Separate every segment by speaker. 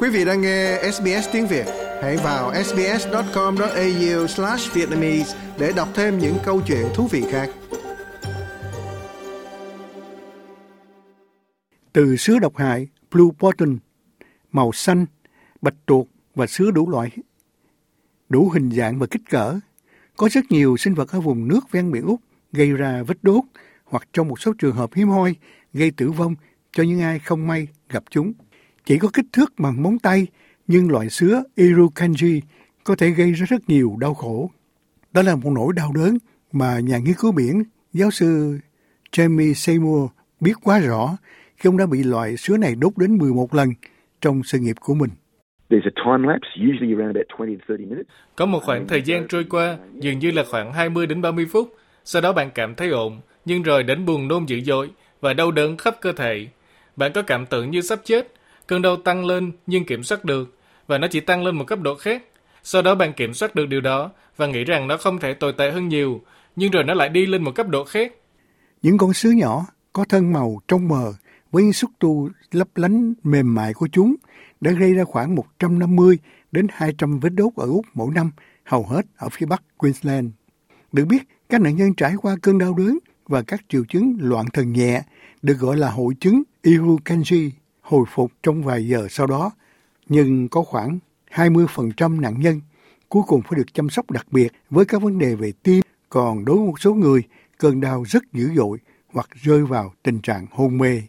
Speaker 1: Quý vị đang nghe SBS tiếng Việt, hãy vào sbs.com.au/vietnamese để đọc thêm những câu chuyện thú vị khác.
Speaker 2: Từ sứa độc hại Blue Bottle, màu xanh, bạch tuộc và sứa đủ loại, đủ hình dạng và kích cỡ. Có rất nhiều sinh vật ở vùng nước ven biển Úc gây ra vết đốt hoặc trong một số trường hợp hiếm hoi gây tử vong cho những ai không may gặp chúng. Chỉ có kích thước bằng móng tay, nhưng loại sứa Irukandji có thể gây ra rất nhiều đau khổ. Đó là một nỗi đau đớn mà nhà nghiên cứu biển, giáo sư Jamie Seymour biết quá rõ khi ông đã bị loại sứa này đốt đến 11 lần trong sự nghiệp của mình.
Speaker 3: Có một khoảng thời gian trôi qua, dường như là khoảng 20 đến 30 phút. Sau đó bạn cảm thấy ổn, nhưng rồi đến buồn nôn dữ dội và đau đớn khắp cơ thể. Bạn có cảm tưởng như sắp chết, cơn đau tăng lên nhưng kiểm soát được, và nó chỉ tăng lên một cấp độ khác. Sau đó bạn kiểm soát được điều đó và nghĩ rằng nó không thể tồi tệ hơn nhiều, nhưng rồi nó lại đi lên một cấp độ khác.
Speaker 2: Những con sứa nhỏ có thân màu trong mờ với những xúc tu lấp lánh mềm mại của chúng đã gây ra khoảng 150 đến 200 vết đốt ở Úc mỗi năm, hầu hết ở phía bắc Queensland. Được biết, các nạn nhân trải qua cơn đau đớn và các triệu chứng loạn thần nhẹ được gọi là hội chứng Irukandji hồi phục trong vài giờ sau đó, nhưng có khoảng 20% nạn nhân cuối cùng phải được chăm sóc đặc biệt với các vấn đề về tim, còn đối với một số người, cơn đau rất dữ dội hoặc rơi vào tình trạng hôn mê.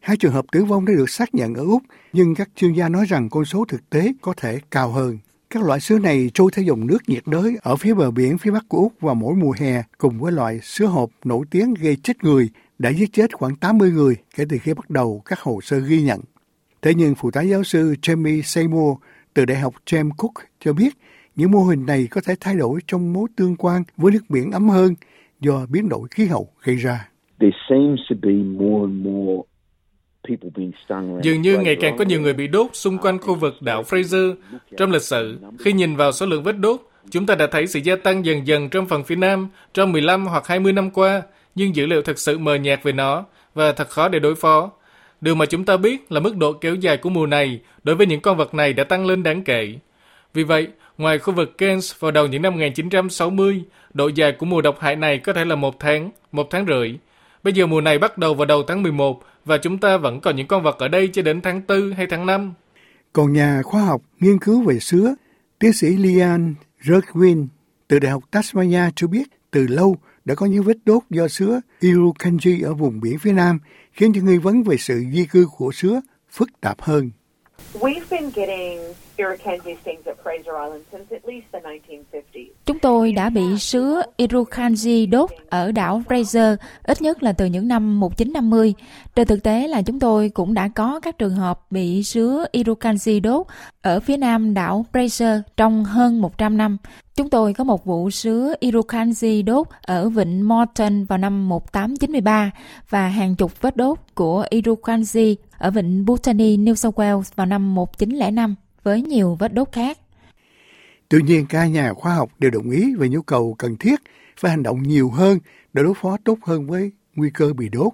Speaker 2: Hai trường hợp tử vong đã được xác nhận ở Úc, nhưng các chuyên gia nói rằng con số thực tế có thể cao hơn. Các loại sứa này trôi theo dòng nước nhiệt đới ở phía bờ biển phía bắc của Úc vào mỗi mùa hè cùng với loại sứa hộp nổi tiếng gây chết người đã giết chết khoảng 80 người kể từ khi bắt đầu các hồ sơ ghi nhận. Thế nhưng phụ tá giáo sư Jamie Seymour từ Đại học James Cook cho biết những mô hình này có thể thay đổi trong mối tương quan với nước biển ấm hơn do biến đổi khí hậu gây ra.
Speaker 4: There seems to be more and more
Speaker 3: Dường như ngày càng có nhiều người bị đốt xung quanh khu vực đảo Fraser. Trong lịch sử, khi nhìn vào số lượng vết đốt, chúng ta đã thấy sự gia tăng dần dần trong phần phía Nam trong 15 hoặc 20 năm qua, nhưng dữ liệu thực sự mờ nhạt về nó và thật khó để đối phó. Điều mà chúng ta biết là mức độ kéo dài của mùa này đối với những con vật này đã tăng lên đáng kể. Vì vậy, ngoài khu vực Cairns vào đầu những năm 1960, độ dài của mùa độc hại này có thể là một tháng, một tháng rưỡi. Bây giờ mùa này bắt đầu vào đầu tháng 11 và chúng ta vẫn còn những con vật ở đây cho đến tháng 4 hay tháng 5.
Speaker 2: Còn nhà khoa học nghiên cứu về sứa, tiến sĩ Lian Rögwin từ Đại học Tasmania cho biết từ lâu đã có những vết đốt do sứa Irukandji ở vùng biển phía Nam khiến cho nghi vấn về sự di cư của sứa phức tạp hơn.
Speaker 5: Chúng tôi đã bị sứa Irukandji đốt ở đảo Fraser ít nhất là từ những năm 1950. Trên thực tế là chúng tôi cũng đã có các trường hợp bị sứa Irukandji đốt ở phía nam đảo Fraser trong hơn 100 năm. Chúng tôi có một vụ sứa Irukandji đốt ở vịnh Morton vào năm 1893 và hàng chục vết đốt của Irukandji ở vịnh Botany, New South Wales vào năm 1905 với nhiều vết đốt khác.
Speaker 2: Tuy nhiên, các nhà khoa học đều đồng ý về nhu cầu cần thiết phải hành động nhiều hơn để đối phó tốt hơn với nguy cơ bị đốt.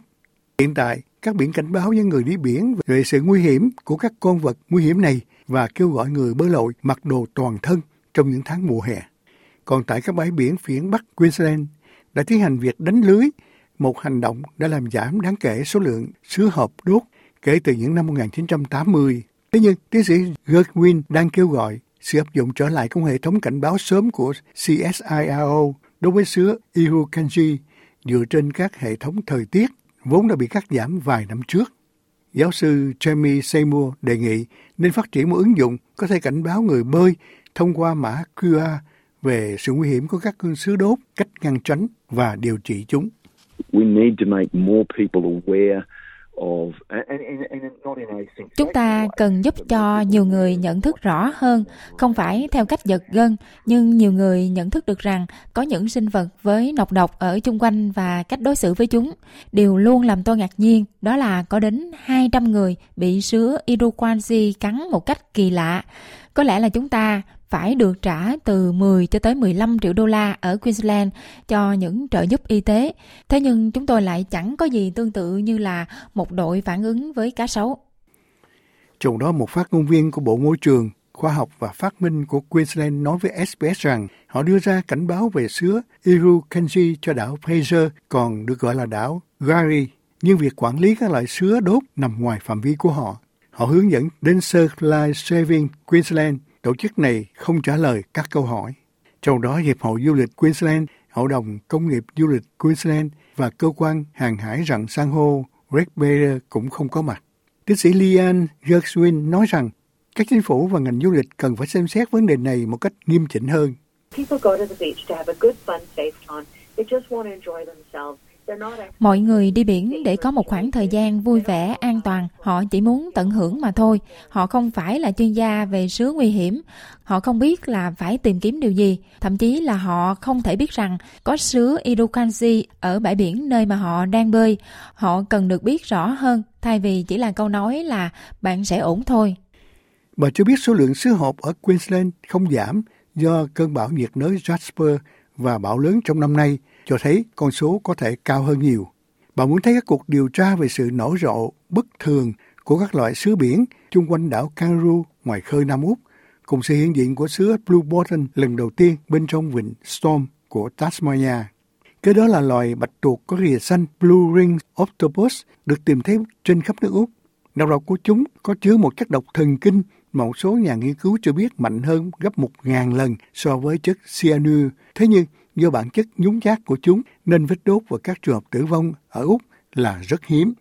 Speaker 2: Hiện tại, các biển cảnh báo với người đi biển về sự nguy hiểm của các con vật nguy hiểm này và kêu gọi người bơi lội mặc đồ toàn thân trong những tháng mùa hè. Còn tại các bãi biển phía Bắc Queensland đã tiến hành việc đánh lưới, một hành động đã làm giảm đáng kể số lượng sứa hộp đốt kể từ những năm 1980. Thế nhưng, tiến sĩ Gerwin đang kêu gọi sự áp dụng trở lại công hệ thống cảnh báo sớm của CSIRO đối với sứa Irukandji dựa trên các hệ thống thời tiết vốn đã bị cắt giảm vài năm trước. Giáo sư Jamie Seymour đề nghị nên phát triển một ứng dụng có thể cảnh báo người bơi thông qua mã QR về sự nguy hiểm của các cơn sứa đốt, cách ngăn tránh và điều trị chúng.
Speaker 4: We need to make more people aware
Speaker 5: Chúng ta cần giúp cho nhiều người nhận thức rõ hơn, không phải theo cách giật gân, nhưng nhiều người nhận thức được rằng có những sinh vật với nọc độc ở chung quanh và cách đối xử với chúng. Điều luôn làm tôi ngạc nhiên đó là có đến 200 người bị sứa Irukandji cắn một cách kỳ lạ. Có lẽ là chúng ta phải được trả từ 10 cho tới 15 triệu đô la ở Queensland cho những trợ giúp y tế. Thế nhưng chúng tôi lại chẳng có gì tương tự như là một đội phản ứng với cá sấu.
Speaker 2: Trong đó một phát ngôn viên của Bộ Môi trường, Khoa học và Phát minh của Queensland nói với SBS rằng họ đưa ra cảnh báo về sứa Irukandji cho đảo Fraser, còn được gọi là đảo Gary. Nhưng việc quản lý các loại sứa đốt nằm ngoài phạm vi của họ. Họ hướng dẫn đến Life Saving Queensland, tổ chức này không trả lời các câu hỏi. Trong đó, Hiệp hội Du lịch Queensland, Hội đồng Công nghiệp Du lịch Queensland và Cơ quan Hàng hải rặng san hô Red Bear cũng không có mặt. Tiến sĩ Lian Gershwin nói rằng các chính phủ và ngành du lịch cần phải xem xét vấn đề này một cách nghiêm chỉnh hơn.
Speaker 5: Mọi người đi biển để có một khoảng thời gian vui vẻ, an toàn, họ chỉ muốn tận hưởng mà thôi. Họ không phải là chuyên gia về sứa nguy hiểm. Họ không biết là phải tìm kiếm điều gì. Thậm chí là họ không thể biết rằng có sứa Irukandji ở bãi biển nơi mà họ đang bơi. Họ cần được biết rõ hơn thay vì chỉ là câu nói là bạn sẽ ổn thôi.
Speaker 2: Bà cho biết số lượng sứa hộp ở Queensland không giảm do cơn bão nhiệt đới Jasper và bão lớn trong năm nay cho thấy con số có thể cao hơn nhiều. Bà muốn thấy các cuộc điều tra về sự nổi rộ bất thường của các loại sứa biển chung quanh đảo Kangaroo ngoài khơi Nam Úc, cùng sự hiện diện của sứa Blue Bottom lần đầu tiên bên trong vịnh Storm của Tasmania. Cái đó là loài bạch tuộc có rìa xanh Blue Ring Octopus được tìm thấy trên khắp nước Úc. Đầu độc của chúng có chứa một chất độc thần kinh một số nhà nghiên cứu cho biết mạnh hơn gấp một ngàn lần so với chất cyanur. Thế nhưng, do bản chất nhúng chát của chúng nên vết đốt và các trường hợp tử vong ở Úc là rất hiếm.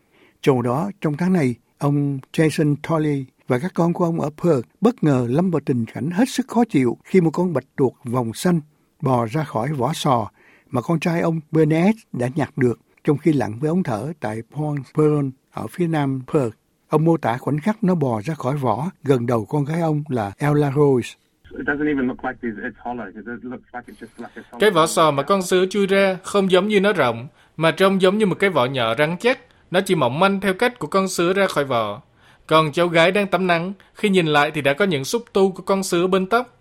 Speaker 2: Trong đó, trong tháng này, ông Jason Tolley và các con của ông ở Perth bất ngờ lâm vào tình cảnh hết sức khó chịu khi một con bạch tuộc vòng xanh bò ra khỏi vỏ sò mà con trai ông Bernard đã nhặt được trong khi lặn với ống thở tại Point Peron ở phía nam Perth. Ông mô tả khoảnh khắc nó bò ra khỏi vỏ gần đầu con gái ông là Ella Rose.
Speaker 3: Cái vỏ sò mà con sứa chui ra không giống như nó rộng, mà trông giống như một cái vỏ nhỏ rắn chắc. Nó chỉ mỏng manh theo cách của con sứa ra khỏi vỏ. Còn cháu gái đang tắm nắng, khi nhìn lại thì đã có những xúc tu của con sứa bên tóc.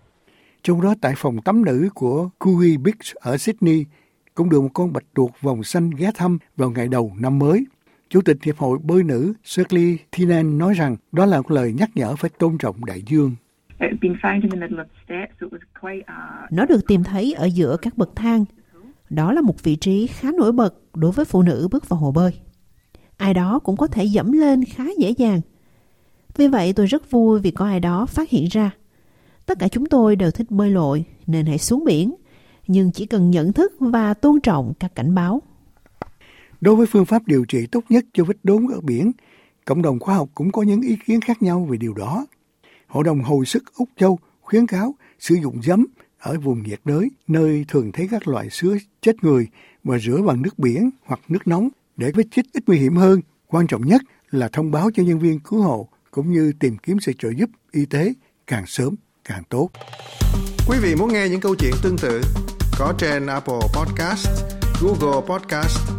Speaker 2: Trong đó tại phòng tắm nữ của Coogee Beach ở Sydney, cũng được một con bạch tuộc vòng xanh ghé thăm vào ngày đầu năm mới. Chủ tịch Hiệp hội bơi nữ Shirley Thinan nói rằng đó là một lời nhắc nhở phải tôn trọng đại dương.
Speaker 6: Nó được tìm thấy ở giữa các bậc thang. Đó là một vị trí khá nổi bật đối với phụ nữ bước vào hồ bơi. Ai đó cũng có thể dẫm lên khá dễ dàng. Vì vậy tôi rất vui vì có ai đó phát hiện ra. Tất cả chúng tôi đều thích bơi lội nên hãy xuống biển, nhưng chỉ cần nhận thức và tôn trọng các cảnh báo.
Speaker 2: Đối với phương pháp điều trị tốt nhất cho vết đốm ở biển, cộng đồng khoa học cũng có những ý kiến khác nhau về điều đó. Hội đồng Hồi sức Úc Châu khuyến cáo sử dụng giấm ở vùng nhiệt đới, nơi thường thấy các loại sứa chết người và rửa bằng nước biển hoặc nước nóng để vết chích ít nguy hiểm hơn. Quan trọng nhất là thông báo cho nhân viên cứu hộ cũng như tìm kiếm sự trợ giúp y tế càng sớm càng tốt.
Speaker 1: Quý vị muốn nghe những câu chuyện tương tự có trên Apple Podcast, Google Podcast,